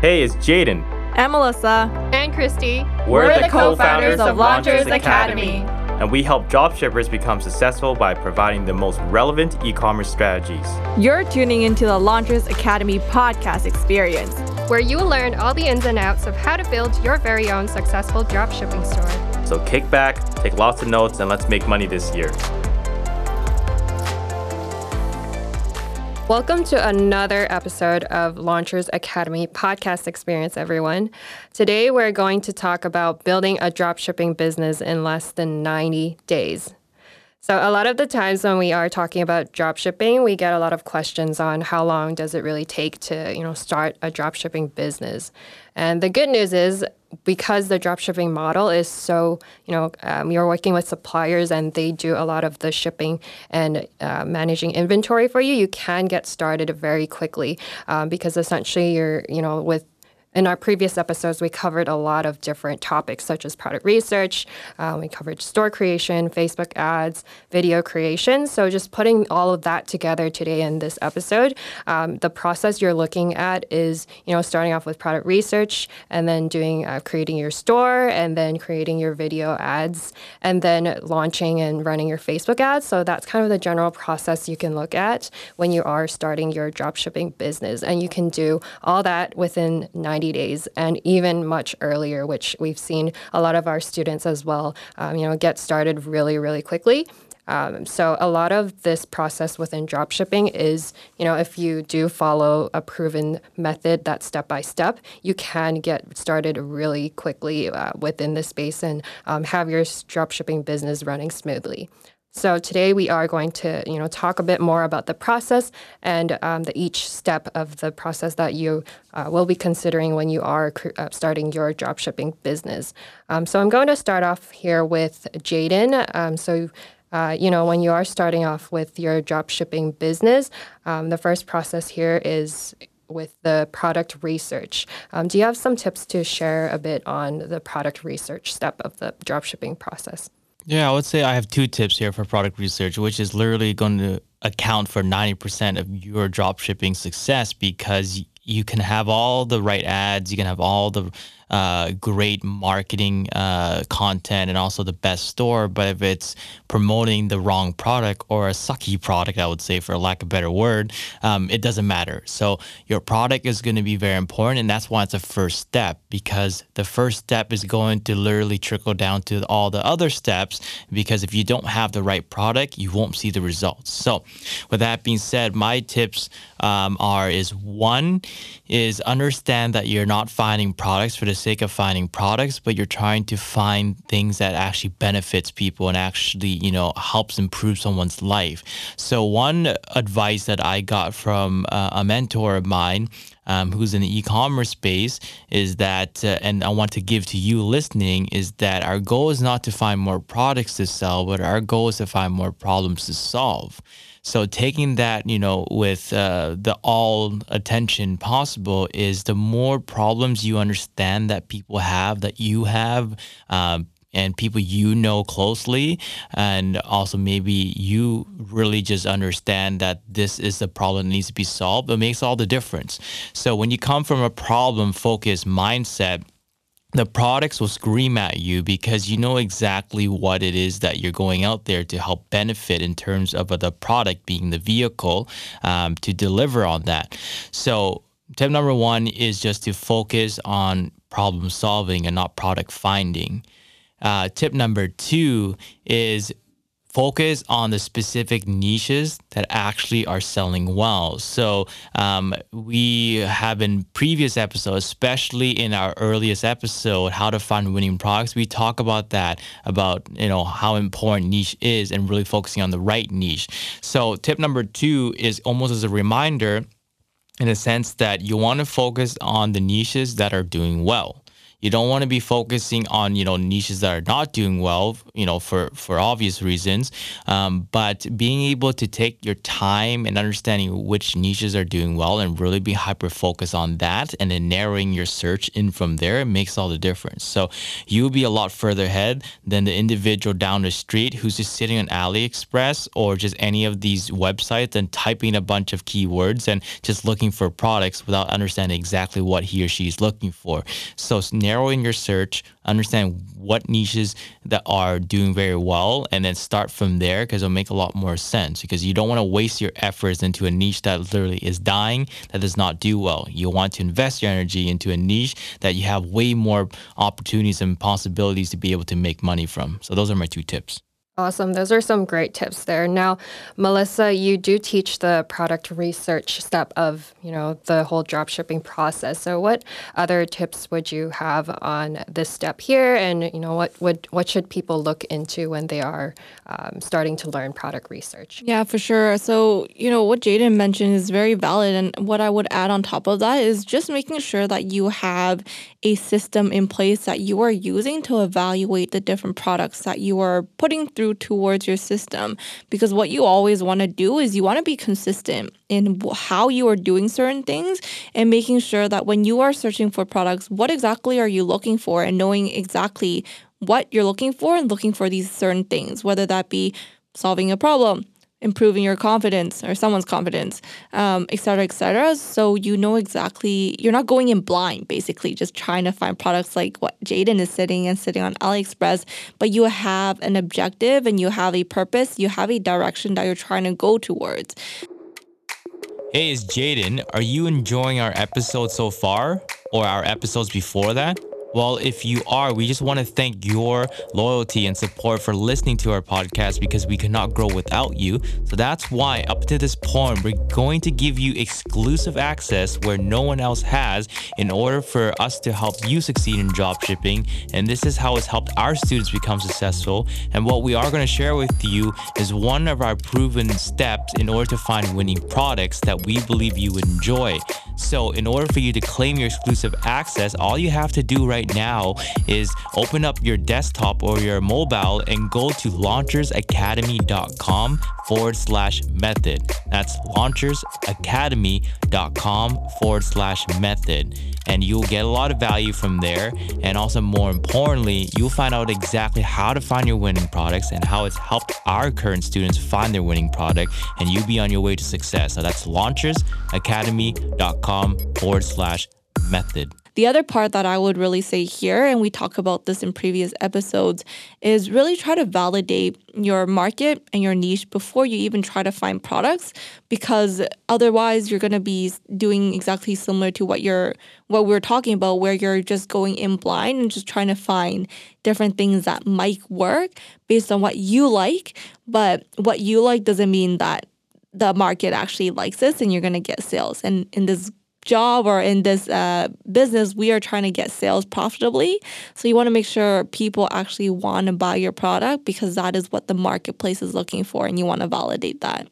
Hey, it's Jaden. And Melissa. And Christy. We're, We're the, the co-founders co-founders of Launchers Academy. And we help dropshippers become successful by providing the most relevant e-commerce strategies. You're tuning into the Launchers Academy podcast experience, where you will learn all the ins and outs of how to build your very own successful dropshipping store. So kick back, take lots of notes, and let's make money this year. Welcome to another episode of Launchers Academy podcast experience, everyone. Today, we're going to talk about building a dropshipping business in less than 90 days. So a lot of the times when we are talking about dropshipping, we get a lot of questions on how long does it really take to, you know, start a dropshipping business. And the good news is because the dropshipping model is so, you know, um, you're working with suppliers and they do a lot of the shipping and uh, managing inventory for you, you can get started very quickly um, because essentially you're, you know, with in our previous episodes, we covered a lot of different topics such as product research, um, we covered store creation, Facebook ads, video creation. So, just putting all of that together today in this episode, um, the process you're looking at is, you know, starting off with product research and then doing uh, creating your store and then creating your video ads and then launching and running your Facebook ads. So, that's kind of the general process you can look at when you are starting your dropshipping business. And you can do all that within 90 90 days and even much earlier, which we've seen a lot of our students as well, um, you know, get started really, really quickly. Um, so a lot of this process within dropshipping is, you know, if you do follow a proven method that's step by step, you can get started really quickly uh, within the space and um, have your dropshipping business running smoothly. So today we are going to, you know, talk a bit more about the process and um, the each step of the process that you uh, will be considering when you are uh, starting your dropshipping business. Um, so I'm going to start off here with Jaden. Um, so. Uh, you know, when you are starting off with your dropshipping business, um, the first process here is with the product research. Um, do you have some tips to share a bit on the product research step of the dropshipping process? Yeah, I would say I have two tips here for product research, which is literally going to account for 90% of your drop shipping success because you can have all the right ads, you can have all the uh, great marketing uh, content and also the best store. But if it's promoting the wrong product or a sucky product, I would say, for lack of a better word, um, it doesn't matter. So your product is going to be very important. And that's why it's a first step because the first step is going to literally trickle down to all the other steps. Because if you don't have the right product, you won't see the results. So, with that being said, my tips um, are is one is understand that you're not finding products for the sake of finding products, but you're trying to find things that actually benefits people and actually, you know, helps improve someone's life. So one advice that I got from uh, a mentor of mine um, who's in the e-commerce space is that uh, and i want to give to you listening is that our goal is not to find more products to sell but our goal is to find more problems to solve so taking that, you know, with uh, the all attention possible is the more problems you understand that people have, that you have, um, and people you know closely, and also maybe you really just understand that this is a problem that needs to be solved, it makes all the difference. So when you come from a problem focused mindset, the products will scream at you because you know exactly what it is that you're going out there to help benefit in terms of the product being the vehicle um, to deliver on that. So, tip number one is just to focus on problem solving and not product finding. Uh, tip number two is focus on the specific niches that actually are selling well. So um, we have in previous episodes, especially in our earliest episode, how to find winning products. We talk about that, about you know how important niche is, and really focusing on the right niche. So tip number two is almost as a reminder, in a sense that you want to focus on the niches that are doing well You don't want to be focusing on you know niches that are not doing well, you know, for for obvious reasons. Um, but being able to take your time and understanding which niches are doing well and really be hyper focused on that, and then narrowing your search in from there, it makes all the difference. So you'll be a lot further ahead than the individual down the street who's just sitting on AliExpress or just any of these websites and typing a bunch of keywords and just looking for products without understanding exactly what he or she is looking for. So narrowing your search, understand what niches that are doing very well, and then start from there because it'll make a lot more sense. Because you don't want to waste your efforts into a niche that literally is dying, that does not do well. You want to invest your energy into a niche that you have way more opportunities and possibilities to be able to make money from. So those are my two tips. Awesome. Those are some great tips there. Now, Melissa, you do teach the product research step of, you know, the whole drop shipping process. So what other tips would you have on this step here? And, you know, what would what should people look into when they are um, starting to learn product research? Yeah, for sure. So, you know, what Jaden mentioned is very valid. And what I would add on top of that is just making sure that you have a system in place that you are using to evaluate the different products that you are putting through through towards your system. Because what you always want to do is you want to be consistent in how you are doing certain things and making sure that when you are searching for products what exactly are you looking for? And knowing exactly what you're looking for and looking for these certain things whether that be solving a problem improving your confidence or someone's confidence, um, et cetera, et cetera. So you know exactly, you're not going in blind, basically, just trying to find products like what Jaden is sitting and sitting on AliExpress, but you have an objective and you have a purpose, you have a direction that you're trying to go towards. Hey, it's Jaden. Are you enjoying our episode so far or our episodes before that? Well, if you are, we just want to thank your loyalty and support for listening to our podcast because we cannot grow without you. So that's why, up to this point, we're going to give you exclusive access where no one else has in order for us to help you succeed in drop shipping. And this is how it's helped our students become successful. And what we are going to share with you is one of our proven steps in order to find winning products that we believe you would enjoy. So, in order for you to claim your exclusive access, all you have to do right right now is open up your desktop or your mobile and go to launchersacademy.com forward slash method. That's launchersacademy.com forward slash method. And you'll get a lot of value from there. And also, more importantly, you'll find out exactly how to find your winning products and how it's helped our current students find their winning product. And you'll be on your way to success. So that's launchersacademy.com forward slash method. The other part that I would really say here, and we talk about this in previous episodes, is really try to validate your market and your niche before you even try to find products because otherwise you're going to be doing exactly similar to what you're what we're talking about where you're just going in blind and just trying to find different things that might work based on what you like. But what you like doesn't mean that the market actually likes this and you're going to get sales. And in this job or in this uh, business, we are trying to get sales profitably. So you want to make sure people actually want to buy your product because that is what the marketplace is looking for, and you want to validate that.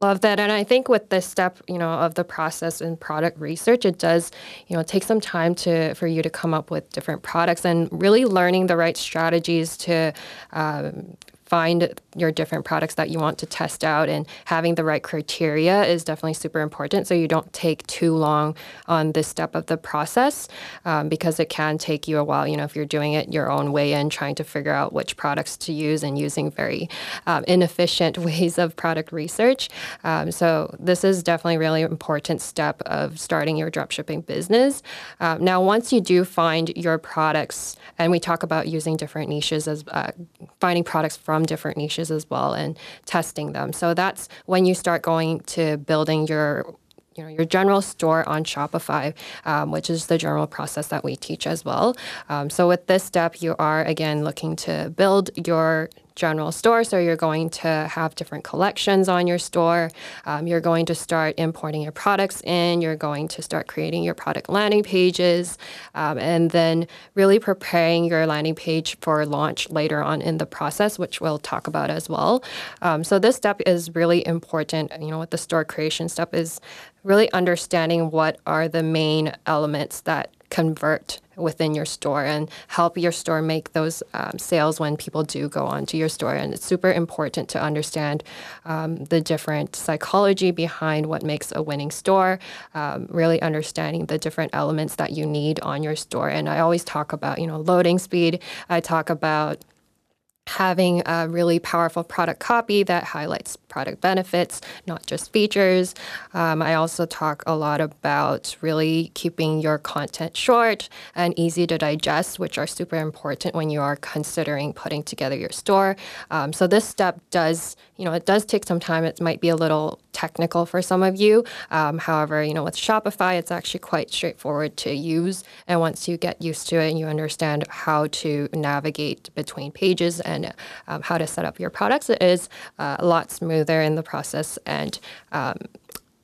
Love that. And I think with this step, you know, of the process and product research, it does, you know, take some time to for you to come up with different products and really learning the right strategies to um, find your different products that you want to test out and having the right criteria is definitely super important so you don't take too long on this step of the process um, because it can take you a while you know if you're doing it your own way and trying to figure out which products to use and using very um, inefficient ways of product research. Um, so this is definitely a really important step of starting your dropshipping business. Um, now once you do find your products and we talk about using different niches as uh, finding products from from different niches as well and testing them. So that's when you start going to building your you know your general store on Shopify, um, which is the general process that we teach as well. Um, so with this step, you are again looking to build your general store. So you're going to have different collections on your store. Um, you're going to start importing your products in. You're going to start creating your product landing pages, um, and then really preparing your landing page for launch later on in the process, which we'll talk about as well. Um, so this step is really important. You know, with the store creation step is really understanding what are the main elements that convert within your store and help your store make those um, sales when people do go onto your store. And it's super important to understand um, the different psychology behind what makes a winning store, um, really understanding the different elements that you need on your store. And I always talk about, you know, loading speed. I talk about having a really powerful product copy that highlights product benefits, not just features. Um, I also talk a lot about really keeping your content short and easy to digest, which are super important when you are considering putting together your store. Um, so this step does, you know, it does take some time. It might be a little technical for some of you. Um, however, you know, with Shopify, it's actually quite straightforward to use. And once you get used to it and you understand how to navigate between pages and um, how to set up your products, it is uh, a lot smoother in the process. And um,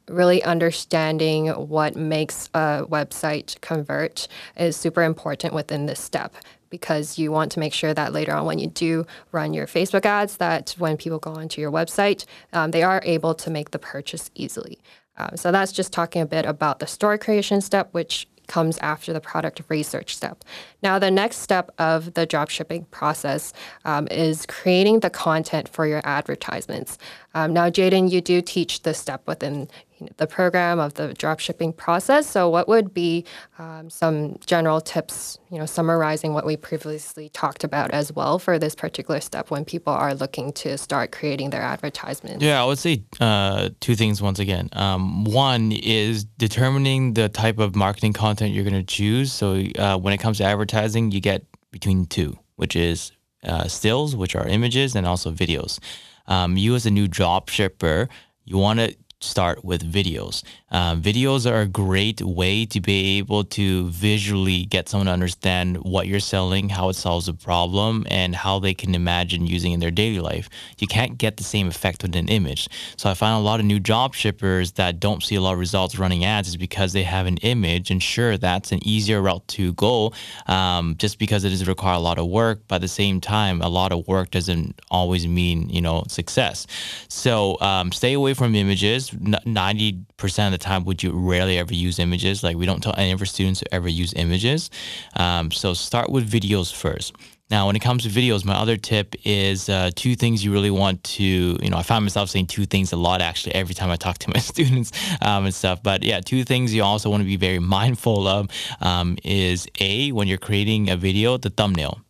really understanding what makes a website convert is super important within this step because you want to make sure that later on when you do run your Facebook ads, that when people go onto your website, um, they are able to make the purchase easily. Um, so that's just talking a bit about the store creation step, which comes after the product research step. Now, the next step of the dropshipping process um, is creating the content for your advertisements. Um, now, Jaden, you do teach this step within you know, the program of the dropshipping process. So, what would be um, some general tips, you know, summarizing what we previously talked about as well for this particular step when people are looking to start creating their advertisements? Yeah, I would say uh, two things once again. Um, one is determining the type of marketing content you're going to choose. So, uh, when it comes to advertising, you get between two, which is uh, stills, which are images, and also videos. Um, you as a new drop shipper, you want to start with videos. Um, videos are a great way to be able to visually get someone to understand what you're selling, how it solves a problem, and how they can imagine using in their daily life. You can't get the same effect with an image. So I find a lot of new drop shippers that don't see a lot of results running ads is because they have an image, and sure, that's an easier route to go, um, just because it does require a lot of work. But at the same time, a lot of work doesn't always mean you know success. So um, stay away from images. Ninety percent of the time would you rarely ever use images. Like we don't tell any of our students to ever use images. Um, so start with videos first. Now, when it comes to videos, my other tip is uh, two things you really want to, you know, I find myself saying two things a lot actually every time I talk to my students um, and stuff. But yeah, two things you also want to be very mindful of um, is A, when you're creating a video, the thumbnail.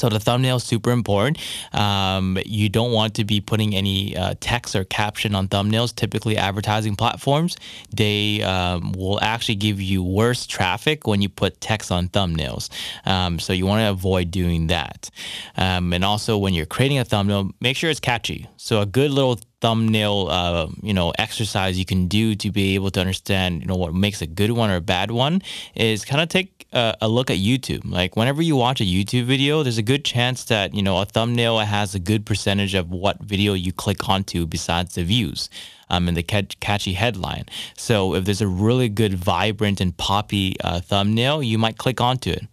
So the thumbnail is super important. Um, you don't want to be putting any uh, text or caption on thumbnails. Typically, advertising platforms they um, will actually give you worse traffic when you put text on thumbnails. Um, so you want to avoid doing that. Um, and also, when you're creating a thumbnail, make sure it's catchy. So a good little thumbnail uh, you know exercise you can do to be able to understand you know what makes a good one or a bad one is kind of take a, a, look at YouTube. Like whenever you watch a YouTube video there's a good chance that you know a thumbnail has a good percentage of what video you click onto besides the views um, and the catch, catchy headline. So if there's a really good vibrant and poppy uh, thumbnail you might click onto it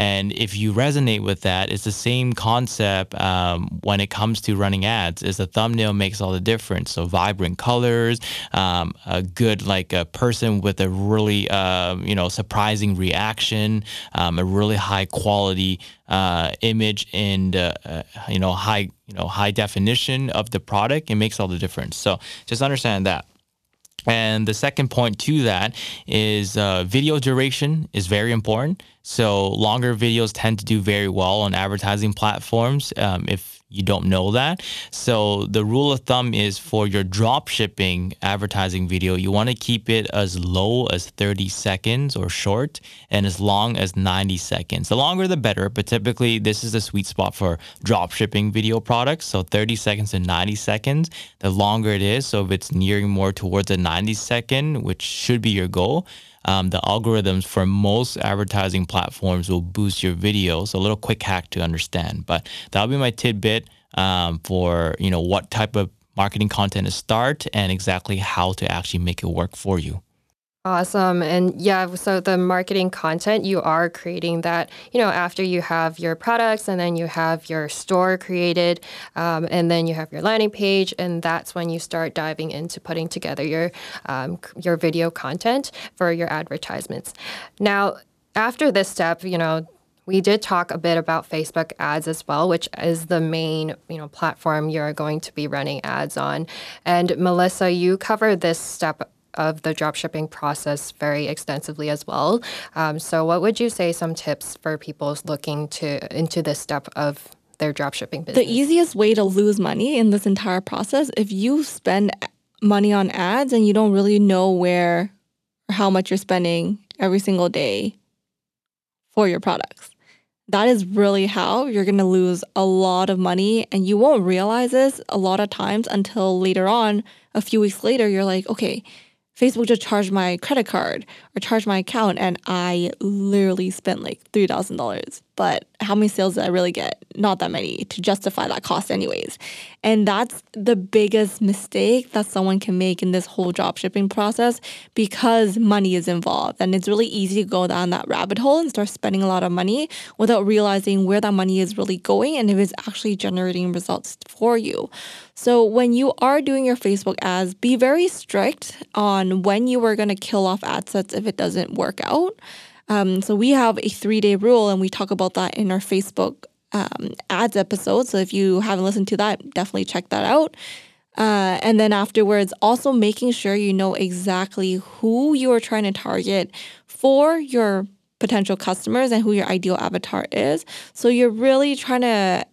and if you resonate with that, it's the same concept um, when it comes to running ads. Is the thumbnail makes all the difference. So vibrant colors, um, a good like a person with a really uh, you know surprising reaction, um, a really high quality uh, image and uh, uh, you know high you know high definition of the product. It makes all the difference. So just understand that. And the second point to that is uh, video duration is very important. So longer videos tend to do very well on advertising platforms. Um, if you don't know that. So the rule of thumb is for your drop shipping advertising video, you want to keep it as low as 30 seconds or short and as long as 90 seconds. The longer the better, but typically this is the sweet spot for drop shipping video products. So 30 seconds to 90 seconds, the longer it is. So if it's nearing more towards the 90 second, which should be your goal, um, the algorithms for most advertising platforms will boost your videos. A little quick hack to understand, but that'll be my tidbit um, for you know what type of marketing content to start and exactly how to actually make it work for you. Awesome. And yeah, so the marketing content, you are creating that, you know, after you have your products and then you have your store created um, and then you have your landing page. And that's when you start diving into putting together your, um, your video content for your advertisements. Now, after this step, you know, we did talk a bit about Facebook ads as well, which is the main, you know, platform you're going to be running ads on. And Melissa, you covered this step of the dropshipping process very extensively as well. Um, so, what would you say some tips for people looking to into this step of their dropshipping business? The easiest way to lose money in this entire process, if you spend money on ads and you don't really know where or how much you're spending every single day for your products. That is really how you're going to lose a lot of money and you won't realize this a lot of times until later on a few weeks later you're like, okay, Facebook just charged my credit card or charged my account and I literally spent like $3,000. But how many sales did I really get? Not that many to justify that cost, anyways. And that's the biggest mistake that someone can make in this whole drop shipping process because money is involved. And it's really easy to go down that rabbit hole and start spending a lot of money without realizing where that money is really going and if it's actually generating results for you. So when you are doing your Facebook ads, be very strict on when you are going to kill off ad sets if it doesn't work out. Um, so we have a three day rule, and we talk about that in our Facebook um, ads episode. So if you haven't listened to that, definitely check that out. Uh, and then afterwards, also making sure you know exactly who you are trying to target for your potential customers and who your ideal avatar is. So you're really trying to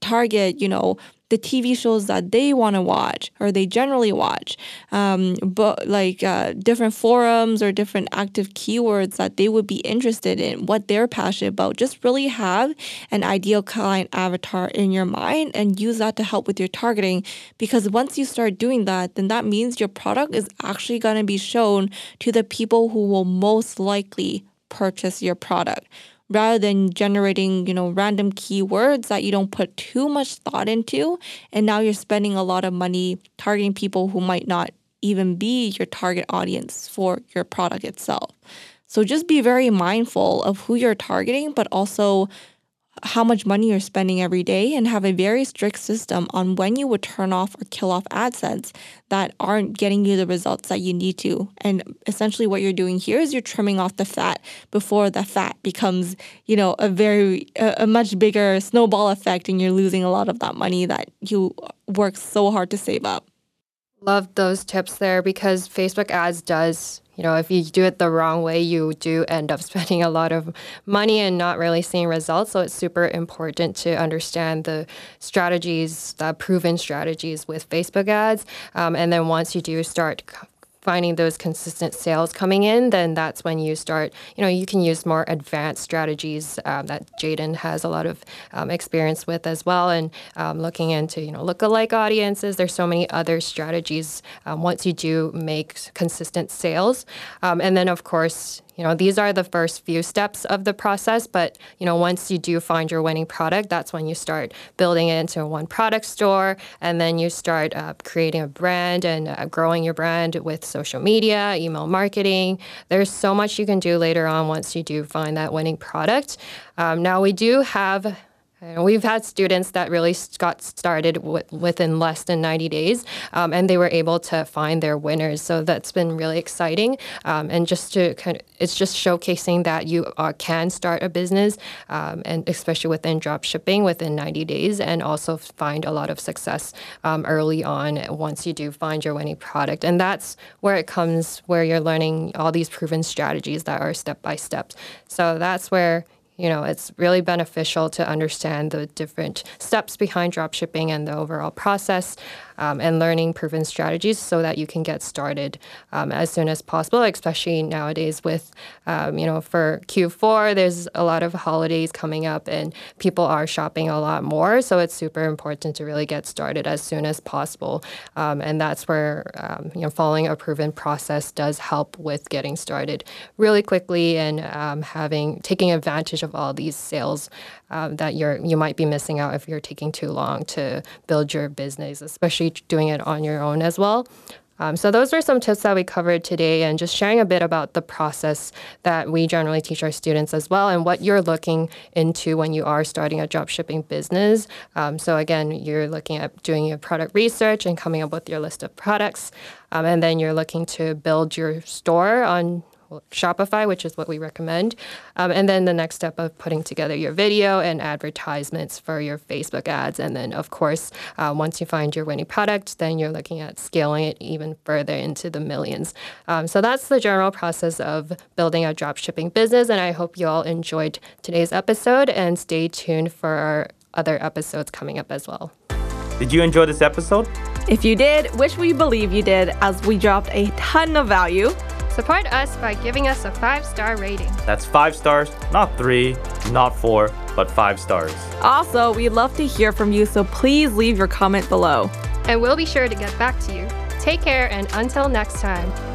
target, you know, the TV shows that they want to watch or they generally watch, um, but like uh, different forums or different active keywords that they would be interested in, what they're passionate about. Just really have an ideal client avatar in your mind and use that to help with your targeting. Because once you start doing that, then that means your product is actually going to be shown to the people who will most likely purchase your product rather than generating, you know, random keywords that you don't put too much thought into. And now you're spending a lot of money targeting people who might not even be your target audience for your product itself. So just be very mindful of who you're targeting, but also how much money you're spending every day and have a very strict system on when you would turn off or kill off ad sets that aren't getting you the results that you need to. And essentially what you're doing here is you're trimming off the fat before the fat becomes, you know, a very a, a much bigger snowball effect and you're losing a lot of that money that you worked so hard to save up. Love those tips there because Facebook ads does you know, if you do it the wrong way, you do end up spending a lot of money and not really seeing results. So it's super important to understand the strategies, the proven strategies with Facebook ads. Um, and then once you do start finding those consistent sales coming in, then that's when you start, you know, you can use more advanced strategies um, that Jaden has a lot of um, experience with as well. And um, looking into, you know, lookalike audiences, there's so many other strategies um, once you do make consistent sales. Um, and then, of course, you know, these are the first few steps of the process, but you know, once you do find your winning product, that's when you start building it into one product store, and then you start uh, creating a brand and uh, growing your brand with social media, email marketing. There's so much you can do later on once you do find that winning product. Um, now we do have We've had students that really got started within less than 90 days, um, and they were able to find their winners. So that's been really exciting, um, and just to kind of, it's just showcasing that you can start a business, um, and especially within drop shipping within 90 days, and also find a lot of success um, early on once you do find your winning product. And that's where it comes, where you're learning all these proven strategies that are step by step. So that's where you know, it's really beneficial to understand the different steps behind dropshipping and the overall process um, and learning proven strategies so that you can get started um, as soon as possible, especially nowadays with, um, you know, for Q4, there's a lot of holidays coming up and people are shopping a lot more. So it's super important to really get started as soon as possible. Um, and that's where, um, you know, following a proven process does help with getting started really quickly and um, having, taking advantage of all these sales um, that you're you might be missing out if you're taking too long to build your business, especially doing it on your own as well. Um, so those are some tips that we covered today, and just sharing a bit about the process that we generally teach our students as well, and what you're looking into when you are starting a drop shipping business. Um, so again, you're looking at doing your product research and coming up with your list of products, um, and then you're looking to build your store on Shopify, which is what we recommend. Um, and then the next step of putting together your video and advertisements for your Facebook ads. And then, of course, uh, once you find your winning product, then you're looking at scaling it even further into the millions. Um, so that's the general process of building a dropshipping business. And I hope you all enjoyed today's episode and stay tuned for our other episodes coming up as well. Did you enjoy this episode? If you did, which we believe you did, as we dropped a ton of value. Support us by giving us a five star rating. That's five stars, not three, not four, but five stars. Also, we'd love to hear from you, so please leave your comment below. And we'll be sure to get back to you. Take care, and until next time.